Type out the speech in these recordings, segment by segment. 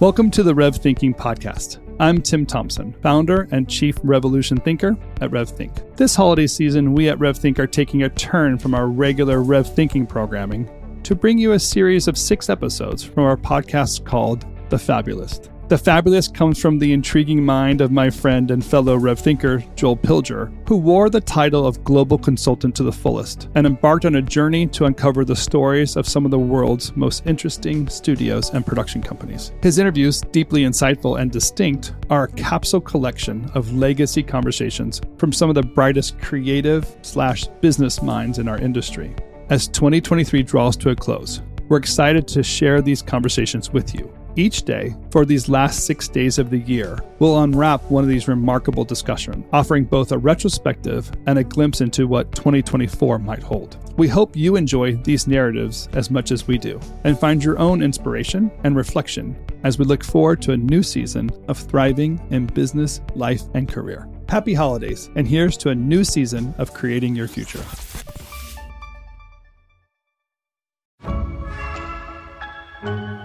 Welcome to the Rev Thinking Podcast. I'm Tim Thompson, founder and chief revolution thinker at RevThink. This holiday season, we at RevThink are taking a turn from our regular Rev Thinking programming to bring you a series of six episodes from our podcast called The Fabulist. The Fabulist comes from the intriguing mind of my friend and fellow Rev thinker, Joel Pilger, who wore the title of global consultant to the fullest and embarked on a journey to uncover the stories of some of the world's most interesting studios and production companies. His interviews, deeply insightful and distinct, are a capsule collection of legacy conversations from some of the brightest creative slash business minds in our industry. As 2023 draws to a close, we're excited to share these conversations with you. Each day, for these last six days of the year, we'll unwrap one of these remarkable discussions, offering both a retrospective and a glimpse into what 2024 might hold. We hope you enjoy these narratives as much as we do, and find your own inspiration and reflection as we look forward to a new season of thriving in business, life, and career. Happy holidays, and here's to a new season of creating your future.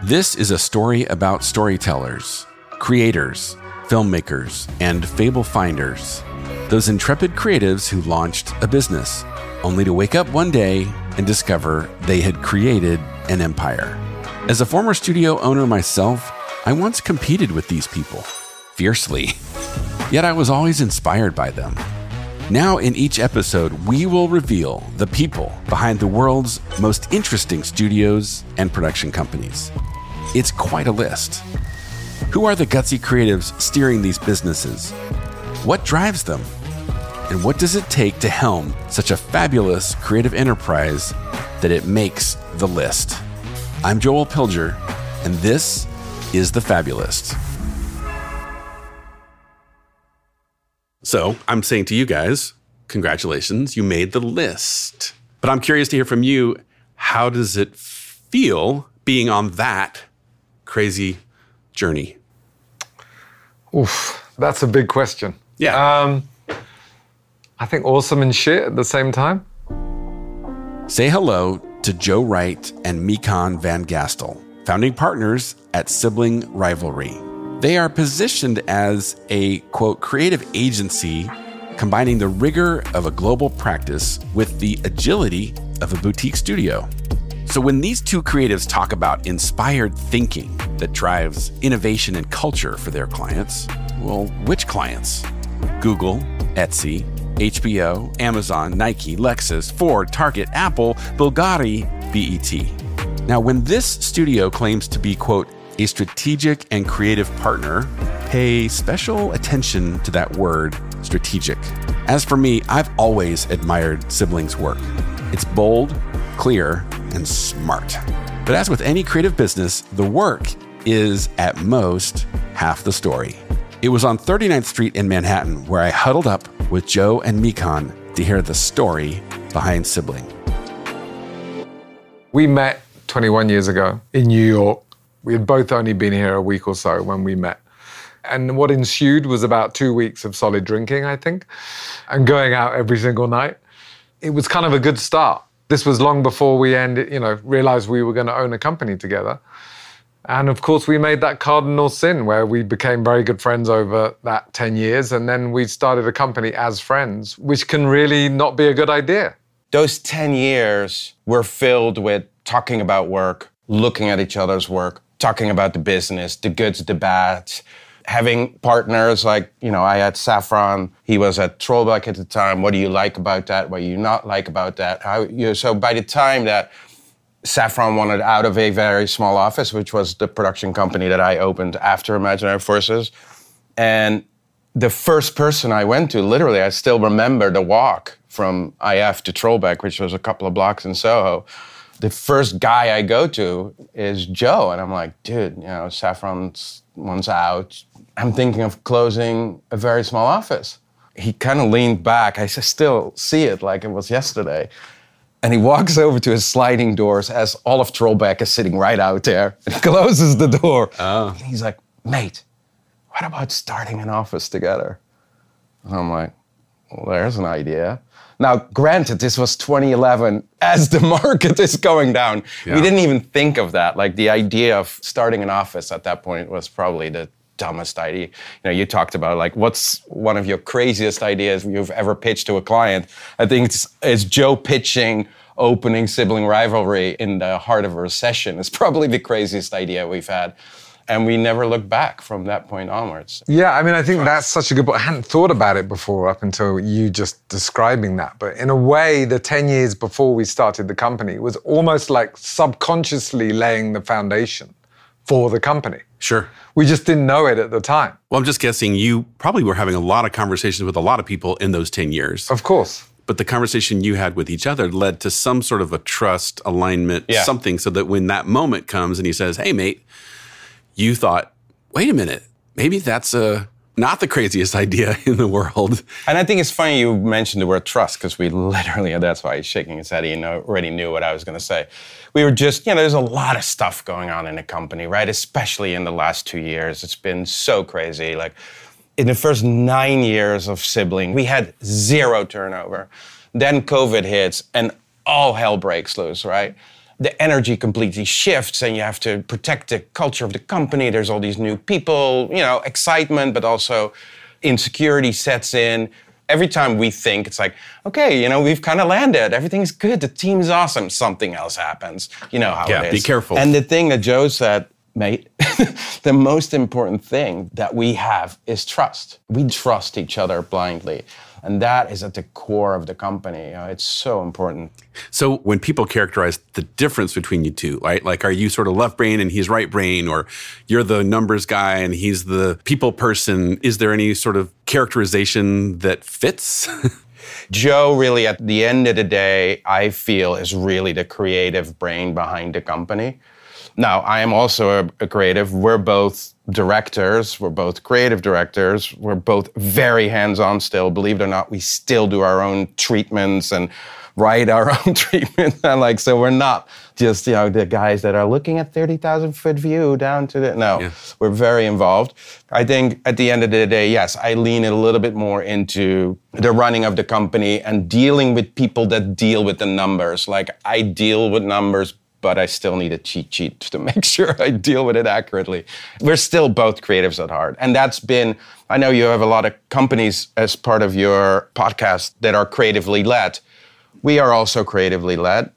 This is a story about storytellers, creators, filmmakers, and fable finders. Those intrepid creatives who launched a business, only to wake up one day and discover they had created an empire. As a former studio owner myself, I once competed with these people fiercely. Yet I was always inspired by them. Now, in each episode, we will reveal the people behind the world's most interesting studios and production companies. It's quite a list. Who are the gutsy creatives steering these businesses? What drives them? And what does it take to helm such a fabulous creative enterprise that it makes the list? I'm Joel Pilger, and this is The Fabulist. So I'm saying to you guys, congratulations, you made the list. But I'm curious to hear from you how does it feel being on that crazy journey? Oof, that's a big question. Yeah. Um, I think awesome and shit at the same time. Say hello to Joe Wright and Mikon Van Gastel, founding partners at Sibling Rivalry. They are positioned as a quote creative agency combining the rigor of a global practice with the agility of a boutique studio. So, when these two creatives talk about inspired thinking that drives innovation and culture for their clients, well, which clients? Google, Etsy, HBO, Amazon, Nike, Lexus, Ford, Target, Apple, Bulgari, BET. Now, when this studio claims to be, quote, a strategic and creative partner, pay special attention to that word, strategic. As for me, I've always admired Siblings' work. It's bold, clear, and smart. But as with any creative business, the work is at most half the story. It was on 39th Street in Manhattan where I huddled up with Joe and Mikon to hear the story behind Sibling. We met 21 years ago in New York. We had both only been here a week or so when we met. And what ensued was about two weeks of solid drinking, I think, and going out every single night. It was kind of a good start. This was long before we ended, you know, realized we were going to own a company together. And of course, we made that cardinal sin where we became very good friends over that 10 years. And then we started a company as friends, which can really not be a good idea. Those 10 years were filled with talking about work, looking at each other's work, talking about the business, the goods, the bads, having partners like, you know, I had Saffron, he was at Trollback at the time. What do you like about that? What do you not like about that? How, you know, so by the time that Saffron wanted out of a very small office, which was the production company that I opened after Imaginary Forces, and the first person I went to, literally, I still remember the walk from IF to Trollback, which was a couple of blocks in Soho. The first guy I go to is Joe, and I'm like, dude, you know, Saffron's one's out. I'm thinking of closing a very small office. He kind of leaned back. I still see it like it was yesterday. And he walks over to his sliding doors as Olaf Trollback is sitting right out there and closes the door. Oh. And he's like, mate, what about starting an office together? And I'm like, well, there's an idea. Now, granted, this was 2011 as the market is going down. Yeah. We didn't even think of that. Like the idea of starting an office at that point was probably the dumbest idea. You know, you talked about like what's one of your craziest ideas you've ever pitched to a client. I think it's, it's Joe pitching opening sibling rivalry in the heart of a recession. It's probably the craziest idea we've had. And we never looked back from that point onwards. Yeah, I mean, I think that's such a good point. I hadn't thought about it before up until you just describing that. But in a way, the 10 years before we started the company was almost like subconsciously laying the foundation for the company. Sure. We just didn't know it at the time. Well, I'm just guessing you probably were having a lot of conversations with a lot of people in those 10 years. Of course. But the conversation you had with each other led to some sort of a trust alignment, Yeah. something so that when that moment comes and he says, Hey, mate, you thought, wait a minute, maybe that's a, not the craziest idea in the world. And I think it's funny you mentioned the word trust because we literally, that's why he's shaking his head. He already knew what I was going to say. We were just, you know, there's a lot of stuff going on in the company, right? Especially in the last two years. It's been so crazy. Like in the first nine years of sibling, we had zero turnover. Then COVID hits and all hell breaks loose, right? The energy completely shifts and you have to protect the culture of the company. There's all these new people, you know, excitement, but also insecurity sets in. Every time we think it's like, okay, you know, we've kind of landed. Everything's good. The team's awesome. Something else happens. You know how Yeah, it be careful. And the thing that Joe said, mate, the most important thing that we have is trust. We trust each other blindly. And that is at the core of the company. You know, it's so important. So when people characterize the difference between you two, right? Like, are you sort of left brain and he's right brain, or you're the numbers guy and he's the people person? Is there any sort of characterization that fits? Joe, really, at the end of the day, I feel is really the creative brain behind the company. Now, I am also a, a creative. We're both directors. We're both creative directors. We're both very hands on still. Believe it or not, we still do our own treatments and write our own treatments. And like, so we're not just, you know, the guys that are looking at 30,000 foot view down to the, no, Yeah. we're very involved. I think at the end of the day, yes, I lean a little bit more into the running of the company and dealing with people that deal with the numbers. Like I deal with numbers, but I still need a cheat sheet to make sure I deal with it accurately. We're still both creatives at heart. And that's been, I know you have a lot of companies as part of your podcast that are creatively led. We are also creatively led.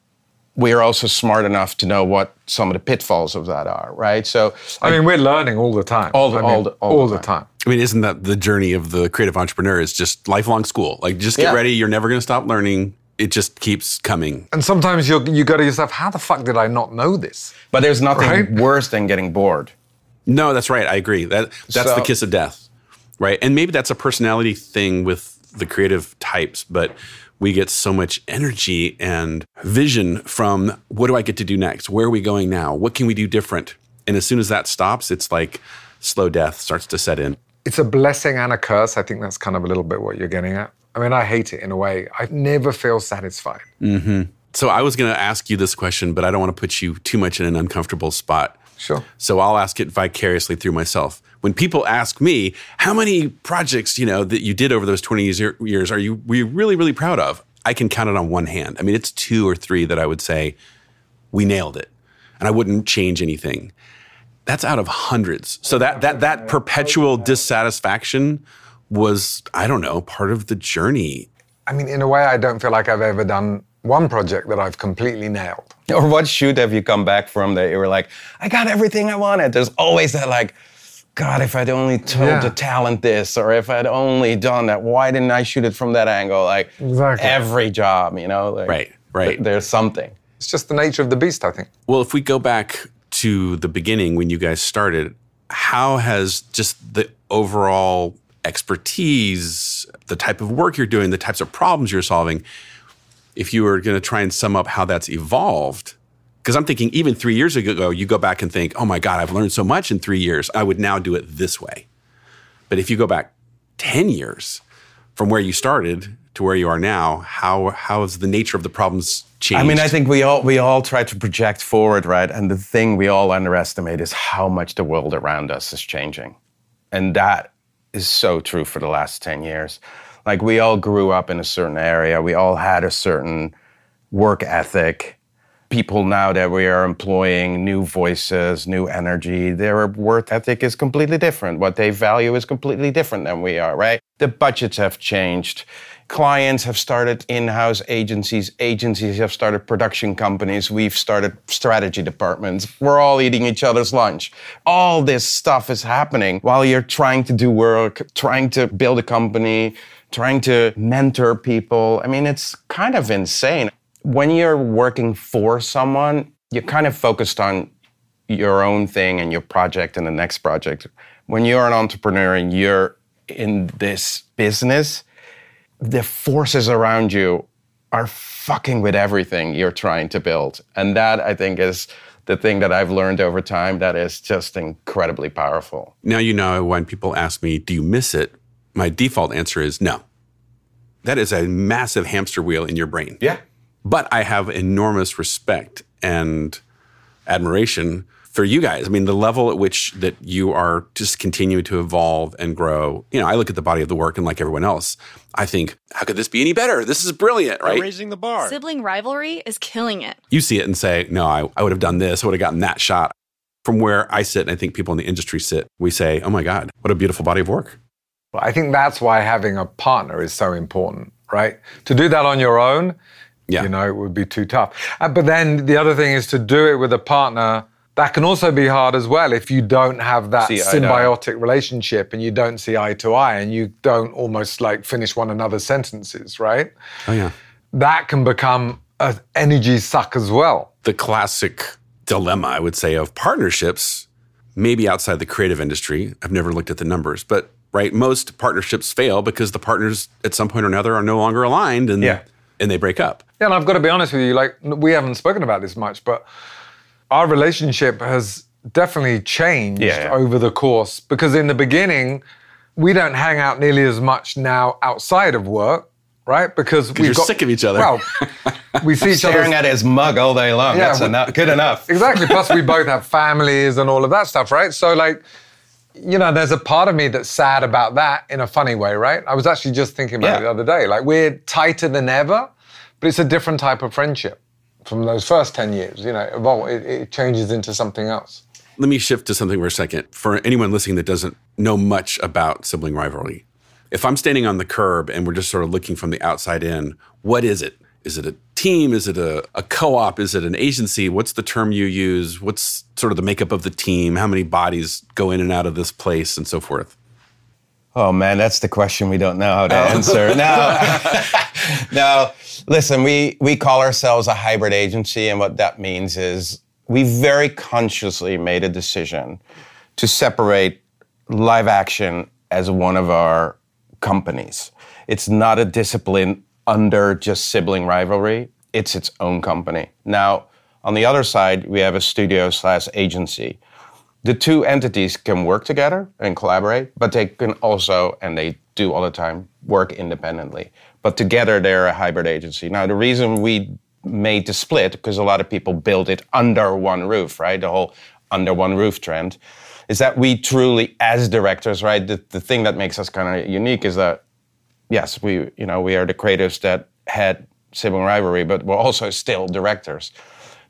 We are also smart enough to know what some of the pitfalls of that are, right? So, I mean, we're learning all the time. All the- I mean, all the- all the the time. time. I mean, isn't that the journey of the creative entrepreneur? Is just lifelong school. Like, just get Yeah. ready. You're never going to stop learning. It just keeps coming. And sometimes you you go to yourself, how the fuck did I not know this? but there's nothing Right? worse than getting bored. No, that's right. I agree. That that's So- the kiss of death, right? And maybe that's a personality thing with the creative types, but we get so much energy and vision from what do I get to do next? Where are we going now? What can we do different? And as soon as that stops, it's like slow death starts to set in. It's a blessing and a curse. I think that's kind of a little bit what you're getting at. I mean, I hate it in a way. I never feel satisfied. Mm-hmm. So I was going to ask you this question, but I don't want to put you too much in an uncomfortable spot. Sure. So I'll ask it vicariously through myself. When people ask me, how many projects, you know, that you did over those 20 years, years are you were you really, really proud of? I can count it on one hand. I mean, it's two or three that I would say we nailed it. And I wouldn't change anything. That's out of hundreds. So that that that perpetual dissatisfaction was, I don't know, part of the journey. I mean, in a way, I don't feel like I've ever done one project that I've completely nailed. Or what shoot have you come back from that you were like, I got everything I wanted? There's always that like, God, if I'd only told Yeah. the talent this, or if I'd only done that, why didn't I shoot it from that angle? Like Exactly. every job, you know? Like, Right, right. th- there's something. It's just the nature of the beast, I think. Well, if we go back to the beginning when you guys started, how has just the overall expertise, the type of work you're doing, the types of problems you're solving, if you were going to try and sum up how that's evolved, because I'm thinking even three years ago, you go back and think, oh my God, I've learned so much in three years. I would now do it this way. But if you go back 10 years from where you started to where you are now, how, how has the nature of the problems changed? I mean, I think we all we all try to project forward, right? And the thing we all underestimate is how much the world around us is changing, and that is so true for the last ten years. Like we all grew up in a certain area, we all had a certain work ethic. People now that we are employing new voices, new energy, their work ethic is completely different. What they value is completely different than we are, right? The budgets have changed. Clients have started in house agencies. Agencies have started production companies. We've started strategy departments. We're all eating each other's lunch. All this stuff is happening while you're trying to do work, trying to build a company, trying to mentor people. I mean, it's kind of insane when you're working for someone, you're kind of focused on your own thing and your project and the next project. When you're an entrepreneur and you're in this business, the forces around you are fucking with everything you're trying to build. And that I think is the thing that I've learned over time that is just incredibly powerful. Now you know when people ask me, "Do you miss it?" My default answer is no. That is a massive hamster wheel in your brain. Yeah. But I have enormous respect and admiration for you guys. I mean, the level at which that you are just continuing to evolve and grow. You know, I look at the body of the work and like everyone else, I think, how could this be any better? This is brilliant, right? raising the bar. Sibling rivalry is killing it. You see it and say, no, I, I would have done this, I would have gotten that shot. From where I sit, and I think people in the industry sit, we say, oh my God, what a beautiful body of work. Well, I think that's why having a partner is so important, right? To do that on your own, Yeah. you know, it would be too tough. Uh, but then the other thing is to do it with a partner. That can also be hard as well if you don't have that See eye to eye. symbiotic relationship and you don't see eye to eye and you don't almost like finish one another's sentences, right? Oh, yeah. That can become an energy suck as well. the classic dilemma, I would say, of partnerships, maybe outside the creative industry. I've never looked at the numbers, but right, most partnerships fail because the partners at some point or another are no longer aligned and Yeah. and they break up. Yeah, and I've got to be honest with you, like we haven't spoken about this much, but our relationship has definitely changed Yeah, yeah. over the course because in the beginning, we don't hang out nearly as much now outside of work, right? Because we've you're sick of each other. Well, we see each other. Staring at his mug all day long. Yeah, That's we- enough. Good enough. Exactly. Plus, we both have families and all of that stuff, right? So, like, you know, there's a part of me that's sad about that in a funny way, right? I was actually just thinking about Yeah. it the other day. Like, we're tighter than ever, but it's a different type of friendship from those first 10 years. You know, evolve, it, it changes into something else. Let me shift to something for a second. For anyone listening that doesn't know much about sibling rivalry, if I'm standing on the curb and we're just sort of looking from the outside in, what is it? Is it a team? Is it a, a co op? Is it an agency? What's the term you use? What's sort of the makeup of the team? How many bodies go in and out of this place and so forth? Oh man, that's the question we don't know how to oh. answer. No, no. Listen, we we call ourselves a hybrid agency, and what that means is we very consciously made a decision to separate live action as one of our companies. It's not a discipline under just sibling rivalry. It's its own company. Now, on the other side, we have a studio slash agency the two entities can work together and collaborate, but they can also, and they do all the time, work independently. But together, they're a hybrid agency. Now, the reason we made the split, because a lot of people build it under one roof, right? The whole under one roof trend, is that we truly, as directors, right? The, the thing that makes us kind of unique is that, yes, we, you know, we are the creatives that had sibling rivalry, but we're also still directors.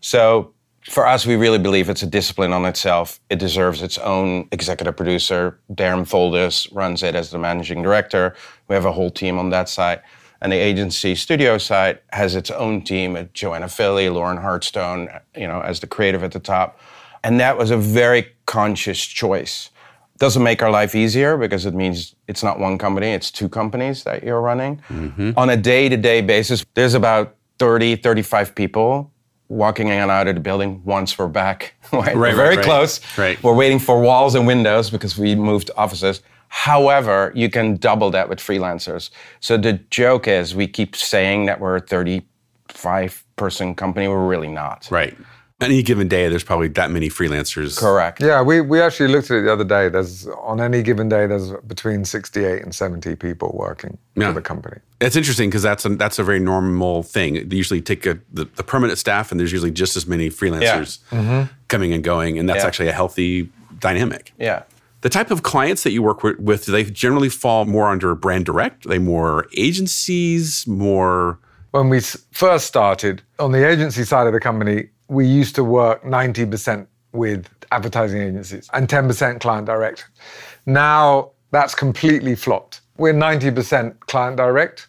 So for us, we really believe it's a discipline on itself. It deserves its own executive producer. Darren Foldis runs it as the managing director. We have a whole team on that side. And the agency studio side has its own team Joanna Philly, Lauren Hartstone, you know, as the creative at the top. And that was a very conscious choice. Doesn't make our life easier because it means it's not one company, it's two companies that you're running. Mm-hmm. On a day to day basis, there's about 30, 35 people walking in and out of the building once we're back. Right, We're very right. close. Right. We're waiting for walls and windows because we moved offices. However, you can double that with freelancers. So the joke is we keep saying that we're a 35 person company. We're really not. Right. Any given day, there's probably that many freelancers. Correct. Yeah, we, we actually looked at it the other day. There's on any given day, there's between 68 and 70 people working Yeah. for the company. It's interesting because that's a, that's a very normal thing. They usually take a, the, the permanent staff, and there's usually just as many freelancers mm-hmm. coming and going, and that's Yeah. actually a healthy dynamic. Yeah. The type of clients that you work with, do they generally fall more under brand direct? Are they more agencies, more? When we first started on the agency side of the company, we used to work 90% with advertising agencies and 10% client direct. Now that's completely flopped. We're 90% client direct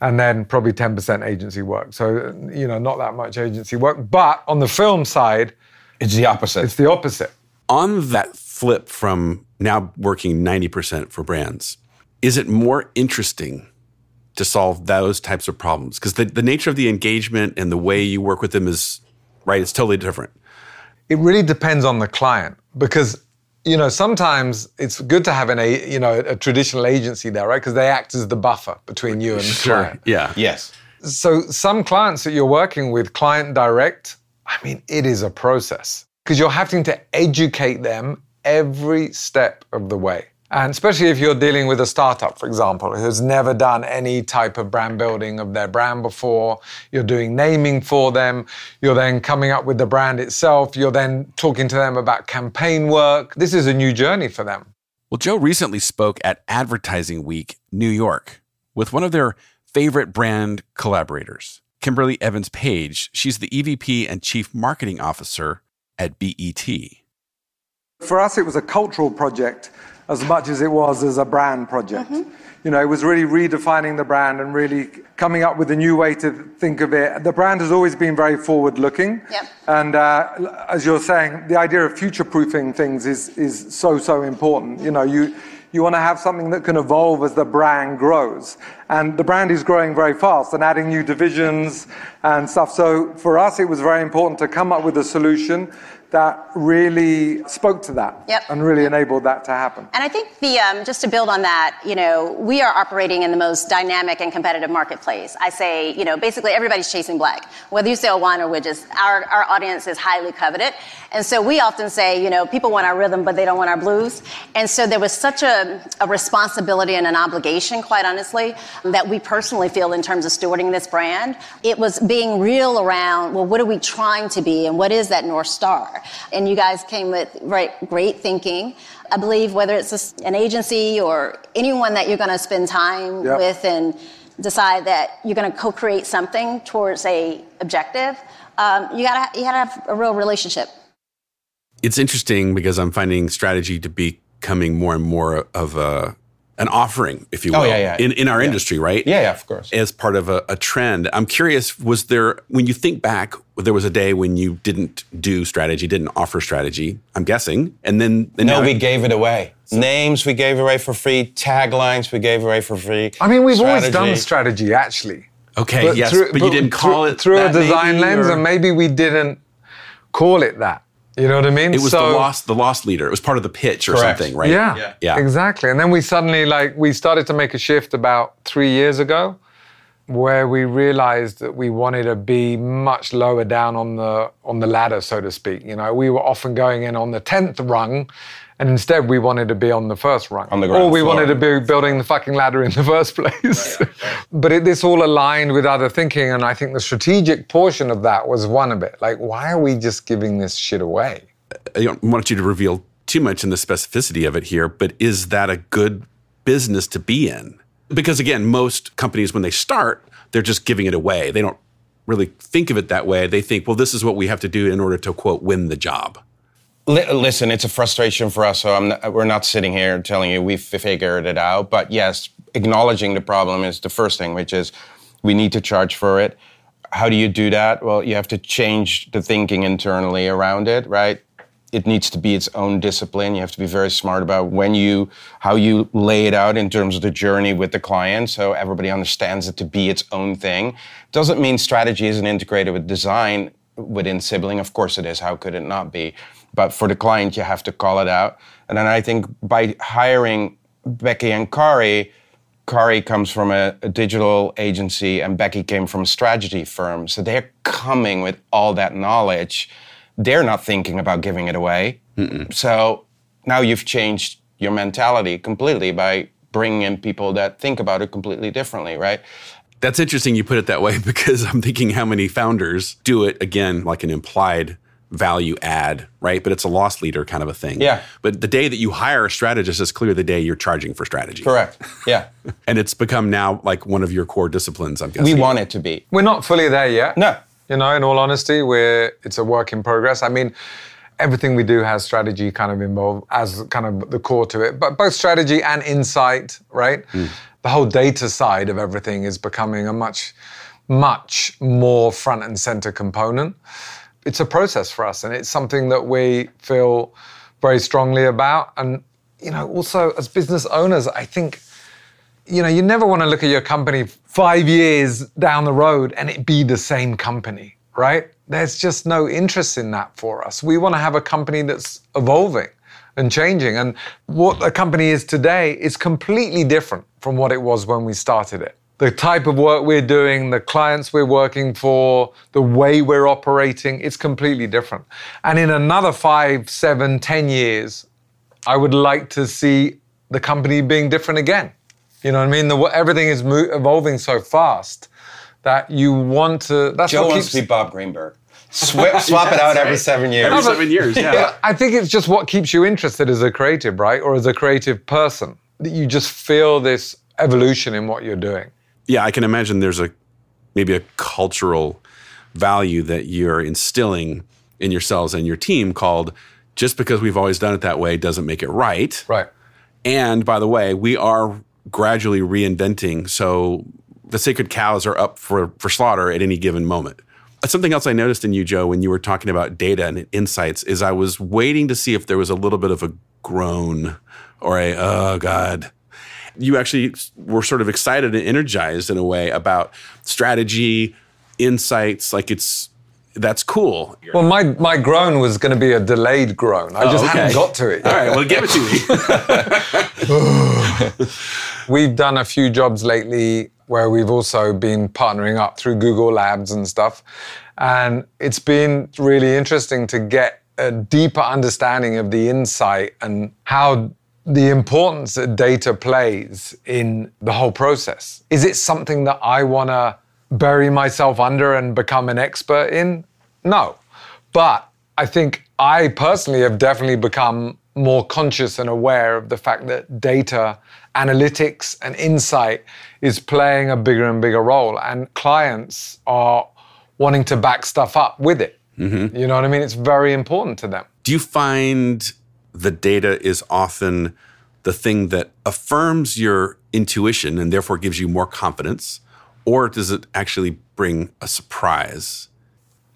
and then probably 10% agency work. So, you know, not that much agency work. But on the film side, it's the opposite. It's the opposite. On that flip from now working 90% for brands, is it more interesting to solve those types of problems? Because the, the nature of the engagement and the way you work with them is, right, it's totally different. It really depends on the client because you know, sometimes it's good to have an a you know a traditional agency there, right? Because they act as the buffer between you and the sure. client. Yeah. Yes. So some clients that you're working with, client direct, I mean, it is a process because you're having to educate them every step of the way. And especially if you're dealing with a startup, for example, who's never done any type of brand building of their brand before, you're doing naming for them, you're then coming up with the brand itself, you're then talking to them about campaign work. This is a new journey for them. Well, Joe recently spoke at Advertising Week, New York, with one of their favorite brand collaborators, Kimberly Evans Paige. She's the EVP and Chief Marketing Officer at BET. For us, it was a cultural project as much as it was as a brand project. Mm-hmm. You know, it was really redefining the brand and really coming up with a new way to think of it. The brand has always been very forward looking. Yep. And uh, as you're saying, the idea of future proofing things is, is so, so important. You know, you, you want to have something that can evolve as the brand grows. And the brand is growing very fast and adding new divisions and stuff. So for us, it was very important to come up with a solution that really spoke to that yep. and really enabled that to happen. And I think the um, just to build on that, you know, we are operating in the most dynamic and competitive marketplace. I say, you know, basically everybody's chasing black. Whether you sell wine or widgets, our, our audience is highly coveted. And so we often say, you know, people want our rhythm, but they don't want our blues. And so there was such a, a responsibility and an obligation, quite honestly, that we personally feel in terms of stewarding this brand. It was being real around, well, what are we trying to be and what is that North Star? And you guys came with right, great thinking. I believe whether it's a, an agency or anyone that you're going to spend time yep. with and decide that you're going to co-create something towards a objective, um, you gotta you gotta have a real relationship. It's interesting because I'm finding strategy to be becoming more and more of a an offering, if you oh, will, oh, yeah, yeah. in, in our yeah. industry, right? Yeah, yeah, of course. As part of a, a, trend. I'm curious, was there, when you think back, there was a day when you didn't do strategy, didn't offer strategy, I'm guessing. And then. And no, we gave it away. Names we gave away for free, taglines we gave away for free. I mean, we've strategy. always done strategy, actually. Okay, but yes, through, but, but, you didn't call through, it through a design lens, or? and maybe we didn't call it that. You know what I mean? It was so, the lost the loss leader. It was part of the pitch or correct. something, right? Yeah, yeah, yeah, exactly. And then we suddenly like we started to make a shift about three years ago, where we realized that we wanted to be much lower down on the on the ladder, so to speak. You know, we were often going in on the tenth rung, and instead, we wanted to be on the first rung. The Or we floor. wanted to be building the fucking ladder in the first place. but it, this all aligned with other thinking. And I think the strategic portion of that was one of it. Like, why are we just giving this shit away? Uh, I don't want you to reveal too much in the specificity of it here, but is that a good business to be in? Because again, most companies, when they start, they're just giving it away. They don't really think of it that way. They think, well, this is what we have to do in order to, quote, win the job. Listen, it's a frustration for us. So not, we're not sitting here telling you we've figured it out. But yes, acknowledging the problem is the first thing, which is we need to charge for it. How do you do that? Well, you have to change the thinking internally around it, right? It needs to be its own discipline. You have to be very smart about when you, how you lay it out in terms of the journey with the client, so everybody understands it to be its own thing. Doesn't mean strategy isn't integrated with design within sibling. Of course it is. How could it not be? But for the client, you have to call it out. And then I think by hiring Becky and Kari, Kari comes from a, a, digital agency and Becky came from a strategy firm. So they're coming with all that knowledge. They're not thinking about giving it away. Mm-mm. So now you've changed your mentality completely by bringing in people that think about it completely differently, right? That's interesting you put it that way because I'm thinking how many founders do it again like an implied value add, right? But it's a loss leader kind of a thing. Yeah. But the day that you hire a strategist is clear the day you're charging for strategy. Correct. Yeah. And it's become now like one of your core disciplines, I'm guessing. we want it to be. We're not fully there yet. No. You know, in all honesty, we're it's a work in progress. I mean, everything we do has strategy kind of involved as kind of the core to it, but both strategy and insight, right? Hmm. The whole data side of everything is becoming a much, much more front and center component. It's a process for us, and it's something that we feel very strongly about. And you know, also as business owners, I think you know, you never want to look at your company five years down the road and it be the same company, right? There's just no interest in that for us. We want to have a company that's evolving and changing. And what a company is today is completely different from what it was when we started it. The type of work we're doing, the clients we're working for, the way we're operating, it's completely different. And in another five, seven, ten years, I would like to see the company being different again. You know what I mean? The, everything is mo- evolving so fast that you want to. That's Joe what wants to be Bob Greenberg. Swap, swap it out every seven years. Every seven years, yeah. Yeah, I think it's just what keeps you interested as a creative, right? Or as a creative person. That you just feel this evolution in what you're doing. Yeah, I can imagine there's a maybe a cultural value that you're instilling in yourselves and your team called just because we've always done it that way doesn't make it right. Right. And by the way, we are gradually reinventing. So the sacred cows are up for, for slaughter at any given moment. Uh, Something else I noticed in you, Joe, when you were talking about data and insights, is I was waiting to see if there was a little bit of a groan or a, oh, God. You actually were sort of excited and energized in a way about strategy, insights. Like it's, that's cool. Well, my, my groan was going to be a delayed groan. I just oh, okay. hadn't got to it. All yet. right, well, give it to me. We've done a few jobs lately where we've also been partnering up through Google Labs and stuff. And it's been really interesting to get a deeper understanding of the insight and how the importance that data plays in the whole process. Is it something that I want to bury myself under and become an expert in? No. But I think I personally have definitely become more conscious and aware of the fact that data analytics and insight is playing a bigger and bigger role, and clients are wanting to back stuff up with it. Mm-hmm. You know what I mean? It's very important to them. Do you find the data is often the thing that affirms your intuition and therefore gives you more confidence? Or does it actually bring a surprise?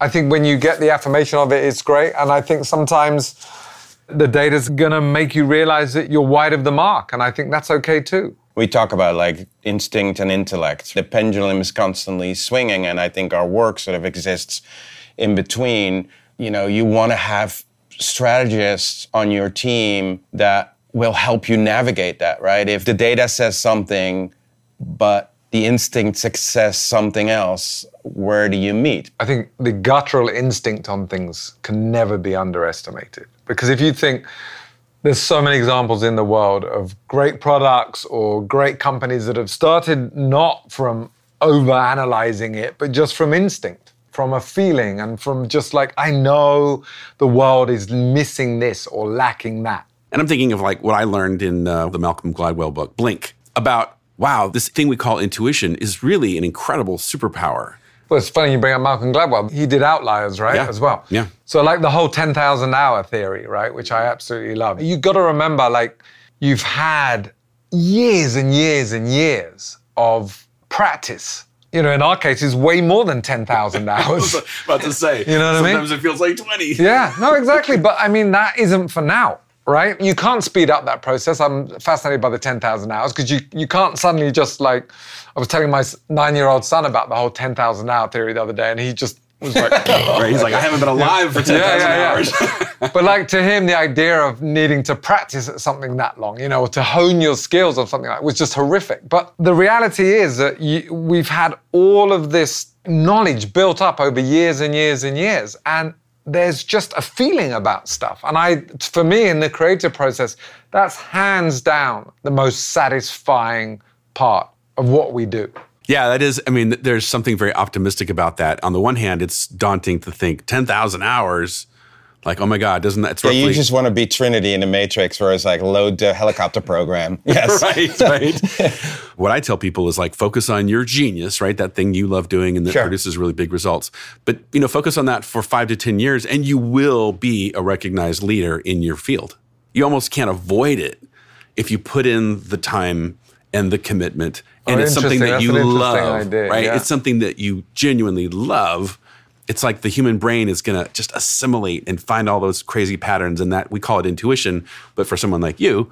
I think when you get the affirmation of it, it's great. And I think sometimes the data's gonna make you realize that you're wide of the mark. And I think that's okay too. we talk about like instinct and intellect. The pendulum is constantly swinging, and I think our work sort of exists in between. You know, you want to have strategists on your team that will help you navigate that, right? If the data says something, but the instinct says something else, where do you meet? I think the guttural instinct on things can never be underestimated. Because if you think there's so many examples in the world of great products or great companies that have started not from over analyzing it, but just from instinct, from a feeling, and from just like, I know the world is missing this or lacking that. And I'm thinking of like what I learned in uh, the Malcolm Gladwell book, Blink, about wow, this thing we call intuition is really an incredible superpower. Well, it's funny you bring up Malcolm Gladwell. He did Outliers, right, Yeah. as well. Yeah. So, like the whole 10,000 hour theory, right, which I absolutely love. You've got to remember, like, you've had years and years and years of practice. You know, in our case, it's way more than 10,000 hours. About to say, You know what I mean? Sometimes it feels like 20. Yeah, no, exactly. But I mean, that isn't for now, right? You can't speed up that process. I'm fascinated by the 10,000 hours because you, you can't suddenly just like, I was telling my nine year old son about the whole 10,000 hour theory the other day, and he just was like, Right? He's like, I haven't been alive for 10,000 hours. but like to him, the idea of needing to practice at something that long, you know, to hone your skills on something like was just horrific. But the reality is that you, we've had all of this knowledge built up over years and years and years, and there's just a feeling about stuff. And I, for me, in the creative process, that's hands down the most satisfying part of what we do. Yeah, that is. I mean, there's something very optimistic about that. On the one hand, it's daunting to think 10,000 hours. Like, oh my God, doesn't that? It's Yeah, you just want to be Trinity in the Matrix, where it's like load the helicopter program. Yes, right, right. what I tell people is like focus on your genius, right? That thing you love doing and that Sure. produces really big results. But you know, focus on that for five to ten years, and you will be a recognized leader in your field. You almost can't avoid it if you put in the time and the commitment, and Oh, it's something that you That's interesting love, idea, right? yeah. It's something that you genuinely love. It's like the human brain is going to just assimilate and find all those crazy patterns, and that we call it intuition. But for someone like you,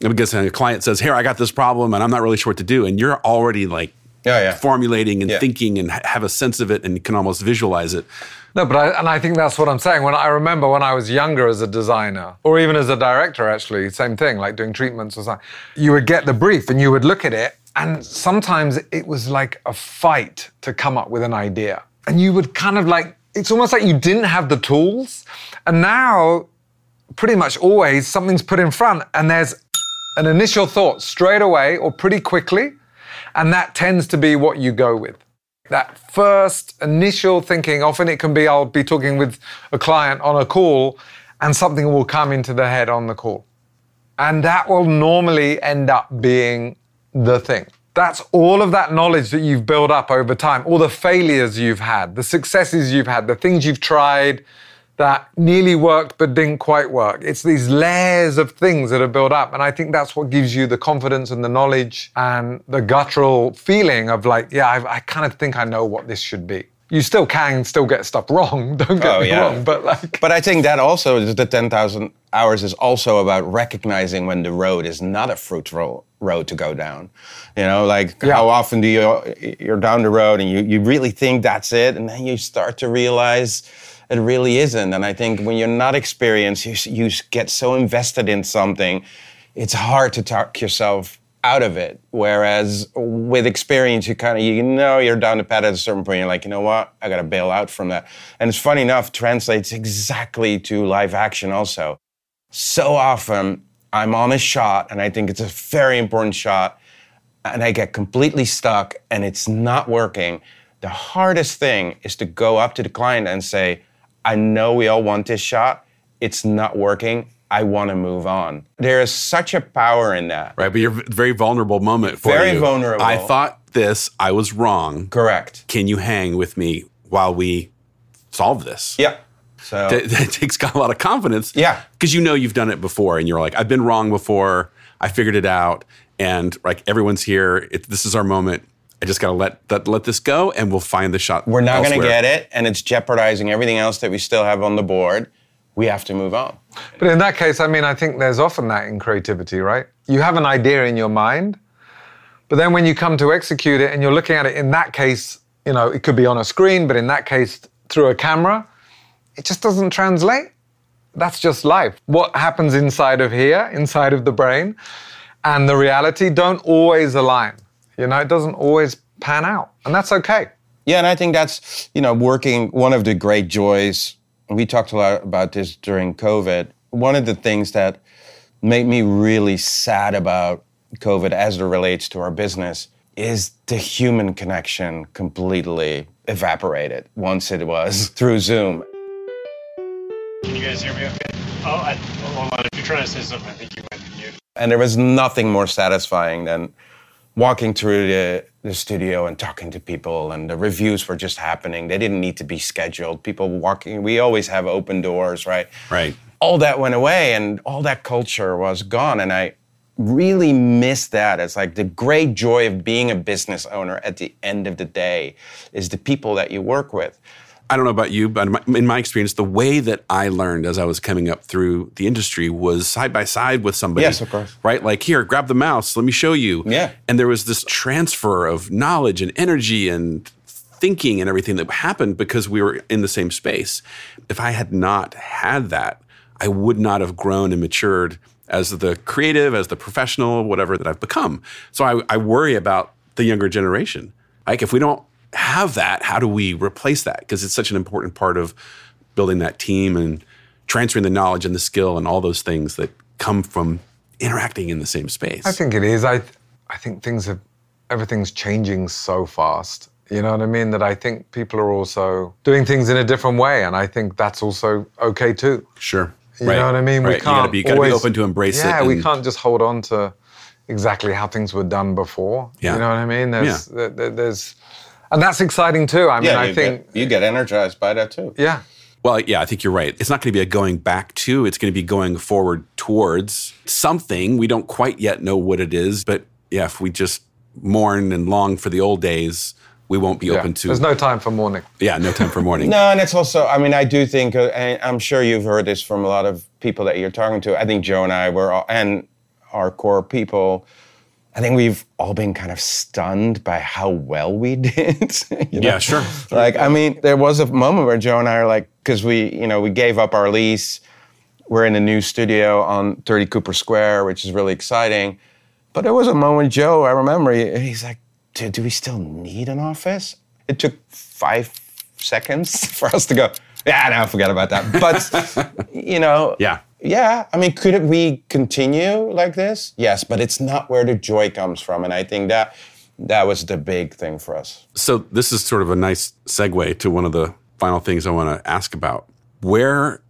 because a client says, "Here, I got this problem, and I'm not really sure what to do," and you're already like Yeah, yeah. formulating and Yeah. thinking and have a sense of it, and you can almost visualize it. No, but I, and I think that's what I'm saying. When I remember when I was younger as a designer, or even as a director, actually, same thing, like doing treatments or something. You would get the brief and you would look at it, and sometimes it was like a fight to come up with an idea, and you would kind of like it's almost like you didn't have the tools, and now pretty much always something's put in front, and there's an initial thought straight away or pretty quickly, and that tends to be what you go with. That first initial thinking, often it can be I'll be talking with a client on a call and something will come into the head on the call. And that will normally end up being the thing. That's all of that knowledge that you've built up over time, all the failures you've had, the successes you've had, the things you've tried that nearly worked but didn't quite work. It's these layers of things that are built up. And I think that's what gives you the confidence and the knowledge and the guttural feeling of like, yeah, I, I kind of think I know what this should be. You still can still get stuff wrong, don't get Oh, me yeah. wrong, but like, But I think that also is the 10,000 hours is also about recognizing when the road is not a fruitful road to go down. You know, like Yeah. how often do you you're down the road and you, you really think that's it, and then you start to realize it really isn't. And I think when you're not experienced, you, you get so invested in something, it's hard to talk yourself out of it. Whereas with experience, you kind of you know you're down the path at a certain point. You're like, you know what, I got to bail out from that. And it's funny enough, translates exactly to live action also. So often I'm on a shot, and I think it's a very important shot, and I get completely stuck, and it's not working. The hardest thing is to go up to the client and say, I know we all want this shot. It's not working. I want to move on. There is such a power in that. Right, but you're a very vulnerable moment for Very you. vulnerable. I thought this, I was wrong. Correct. Can you hang with me while we solve this? Yeah. So That, that takes a lot of confidence. Yeah. Because you know you've done it before and you're like, I've been wrong before. I figured it out. And like everyone's here. It, this is our moment. I just got to let that, let this go and we'll find the shot. we're not going to get it, and it's jeopardizing everything else that we still have on the board. We have to move on. But in that case, I mean, I think there's often that in creativity, right? You have an idea in your mind, but then when you come to execute it and you're looking at it, in that case, you know, it could be on a screen, but in that case, through a camera, it just doesn't translate. That's just life. What happens inside of here, inside of the brain, and the reality don't always align. You know, it doesn't always pan out, and that's okay. Yeah, and I think that's, you know, working one of the great joys. We talked a lot about this during COVID. One of the things that made me really sad about COVID as it relates to our business is the human connection completely evaporated once it was through Zoom. Can you guys hear me okay? Oh, I, hold on. If you're trying to say something, I think you might be mute. And there was nothing more satisfying than walking through the, the studio and talking to people, and the reviews were just happening. They didn't need to be scheduled. People walking, we always have open doors, right? Right. All that went away, and all that culture was gone. And I really miss that. It's like the great joy of being a business owner at the end of the day is the people that you work with. I don't know about you, but in my, in my experience, the way that I learned as I was coming up through the industry was side by side with somebody. Yes, of course. Right? Like, here, grab the mouse. Let me show you. Yeah. And there was this transfer of knowledge and energy and thinking and everything that happened because we were in the same space. If I had not had that, I would not have grown and matured as the creative, as the professional, whatever that I've become. So I, I worry about the younger generation. Like, if we don't have that, how do we replace that? Because it's such an important part of building that team and transferring the knowledge and the skill and all those things that come from interacting in the same space. I think it is. I, I think things have, everything's changing so fast. You know what I mean? That I think people are also doing things in a different way, and I think that's also okay too. Sure. You know what I mean? Right. you gotta be, gotta be open to embrace yeah, it. Yeah, we can't just hold on to exactly how things were done before. Yeah. You know what I mean? There's, there- there- there's, and that's exciting too. I mean, yeah, I think, get, you get energized by that too. yeah, Well, yeah, I think you're right. It's not going to be a going back to, it's going to be going forward towards something. We don't quite yet know what it is, but yeah, if we just mourn and long for the old days, we won't be yeah. open to. There's no time for mourning. yeah, no time for mourning. No, and it's also, I mean, I do think, uh, and I'm sure you've heard this from a lot of people that you're talking to. I think Joe and I were, all, and our core people, I think we've all been kind of stunned by how well we did. you know? Yeah, sure. Like, I mean, there was a moment where Joe and I are like, because we, you know, we gave up our lease. We're in a new studio on 30 Cooper Square, which is really exciting. But there was a moment, Joe, I remember, he's like, do, do we still need an office? It took five seconds for us to go, yeah, no, forget about that. But, you know, Yeah. Yeah, I mean, could we continue like this? Yes, but it's not where the joy comes from. And I think that that was the big thing for us. So this is sort of a nice segue to one of the final things I want to ask about. Where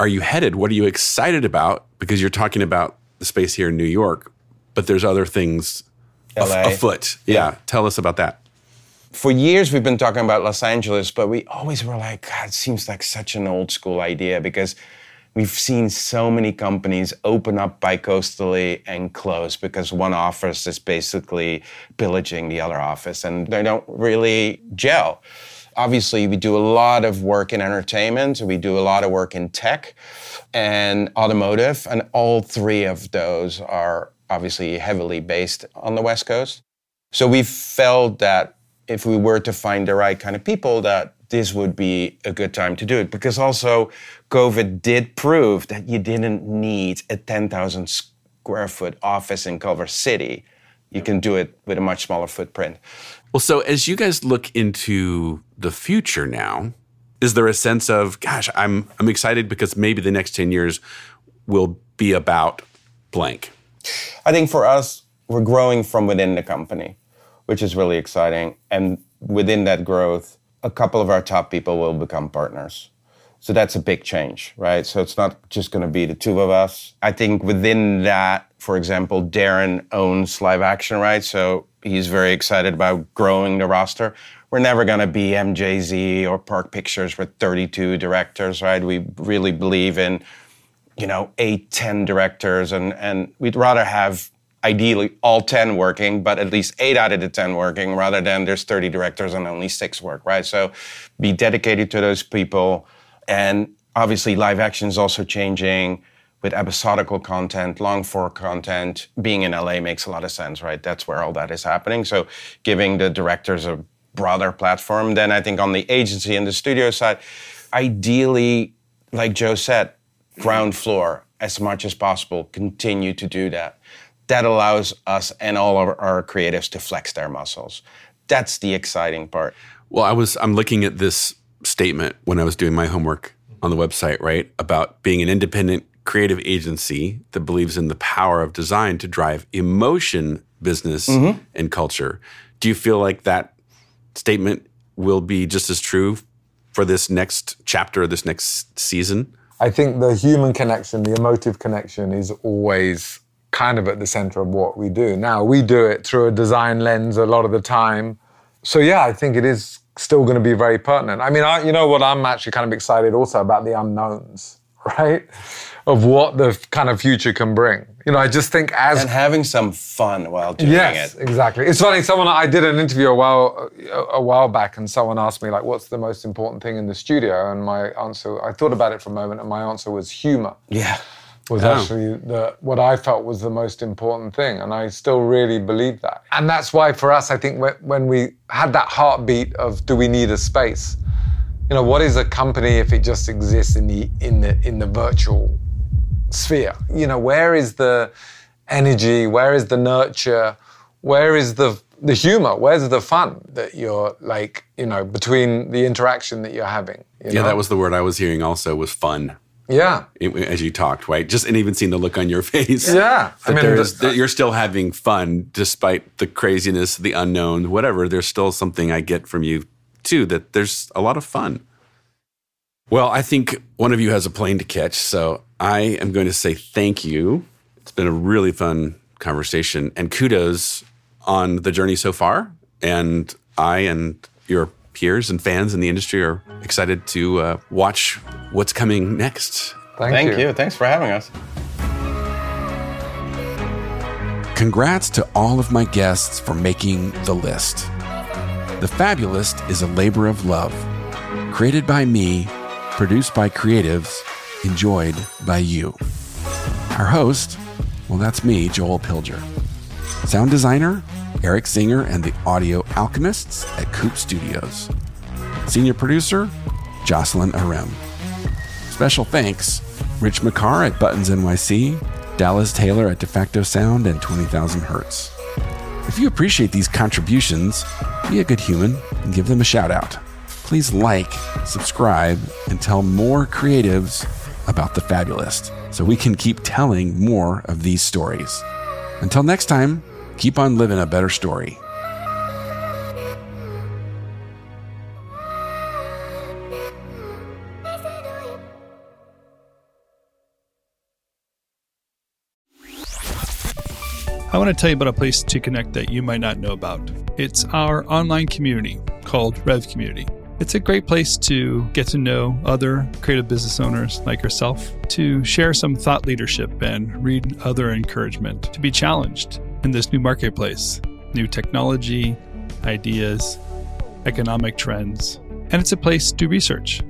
are you headed? What are you excited about? Because you're talking about the space here in New York, but there's other things LA. afoot. Yeah. Tell us about that. for years we've been talking about Los Angeles, but we always were like, God, it seems like such an old school idea because we've seen so many companies open up bi-coastally and close because one office is basically pillaging the other office and they don't really gel. Obviously, we do a lot of work in entertainment, we do a lot of work in tech and automotive, and all three of those are obviously heavily based on the West Coast. So we felt that if we were to find the right kind of people, that this would be a good time to do it. Because also, COVID did prove that you didn't need a 10,000 square foot office in Culver City. You can do it with a much smaller footprint. Well, so as you guys look into the future now, is there a sense of, gosh, I'm I'm excited because maybe the next 10 years will be about blank. I think for us, we're growing from within the company, which is really exciting. And within that growth, a couple of our top people will become partners. So that's a big change, right? So it's not just going to be the two of us. I think within that, for example, Darren owns live action rights, so he's very excited about growing the roster. We're never going to be MJZ or Park Pictures with 32 directors, right? We really believe in you know, eight, 10 directors, and, and we'd rather have ideally all 10 working, but at least eight out of the 10 working rather than there's 30 directors and only six work, right? So be dedicated to those people. And obviously, live action is also changing with episodical content, long form content. Being in LA makes a lot of sense, right? That's where all that is happening. So giving the directors a broader platform. Then I think on the agency and the studio side, ideally, like Joe said, ground floor as much as possible. Continue to do that. That allows us and all of our creatives to flex their muscles. That's the exciting part. Well, I was I'm looking at this statement when I was doing my homework on the website, right? About being an independent creative agency that believes in the power of design to drive emotion, business, mm-hmm. and culture. Do you feel like that statement will be just as true for this next chapter, this next season? I think the human connection, the emotive connection is always kind of at the center of what we do. Now, we do it through a design lens a lot of the time. So, yeah, I think it is still going to be very pertinent. I mean, I, you know what? I'm actually kind of excited also about the unknowns, right? Of what the kind of future can bring. You know, I just think as And having some fun while doing Yes, it. exactly. It's funny. Someone I did an interview a while a while back, and someone asked me like, "What's the most important thing in the studio?" And my answer, I thought about it for a moment, and my answer was humor. Yeah. Was Oh. actually the what I felt was the most important thing, and I still really believe that. And that's why for us, I think when, when we had that heartbeat of, do we need a space? You know, what is a company if it just exists in the in the in the virtual sphere. You know, where is the energy? Where is the nurture? Where is the the humor? Where's the fun that you're like, you know, between the interaction that you're having? you Yeah, know? that was the word I was hearing also was fun. Yeah. as you talked, right? Just and even seeing the look on your face. Yeah. I mean, that you're still having fun despite the craziness, the unknown, whatever. There's still something I get from you too. That there's a lot of fun. Well, I think one of you has a plane to catch, so I am going to say thank you. It's been a really fun conversation, and kudos on the journey so far. And I and your peers and fans in the industry are excited to uh, watch what's coming next. Thank, Thank you. you. Thanks for having us. Congrats to all of my guests for making the list. The Fabulist is a labor of love, created by me, produced by creatives, enjoyed by you. Our host, well, that's me, Joel Pilger. Sound designer, Eric Singer and the Audio Alchemists at Coupe Studios. Senior producer, Jocelyn Arem. Special thanks, Rich Macar at Buttons NYC, Dallas Taylor at DeFacto Sound, and 20,000 Hertz. If you appreciate these contributions, be a good human and give them a shout out. Please like, subscribe, and tell more creatives about the Fabulist so we can keep telling more of these stories. Until next time, keep on living a better story. I want to tell you about a place to connect that you might not know about. It's our online community called Rev Community. It's a great place to get to know other creative business owners like yourself, to share some thought leadership and read other encouragement, to be challenged in this new marketplace, new technology, ideas, economic trends. And it's a place to research.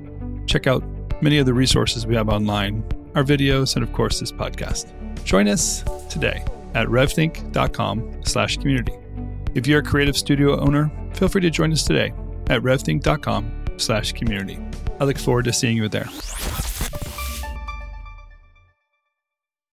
Check out many of the resources we have online, our videos, and of course this podcast. Join us today at revthink.com slash community. If you're a creative studio owner, feel free to join us today at revthink.com slash community. I look forward to seeing you there.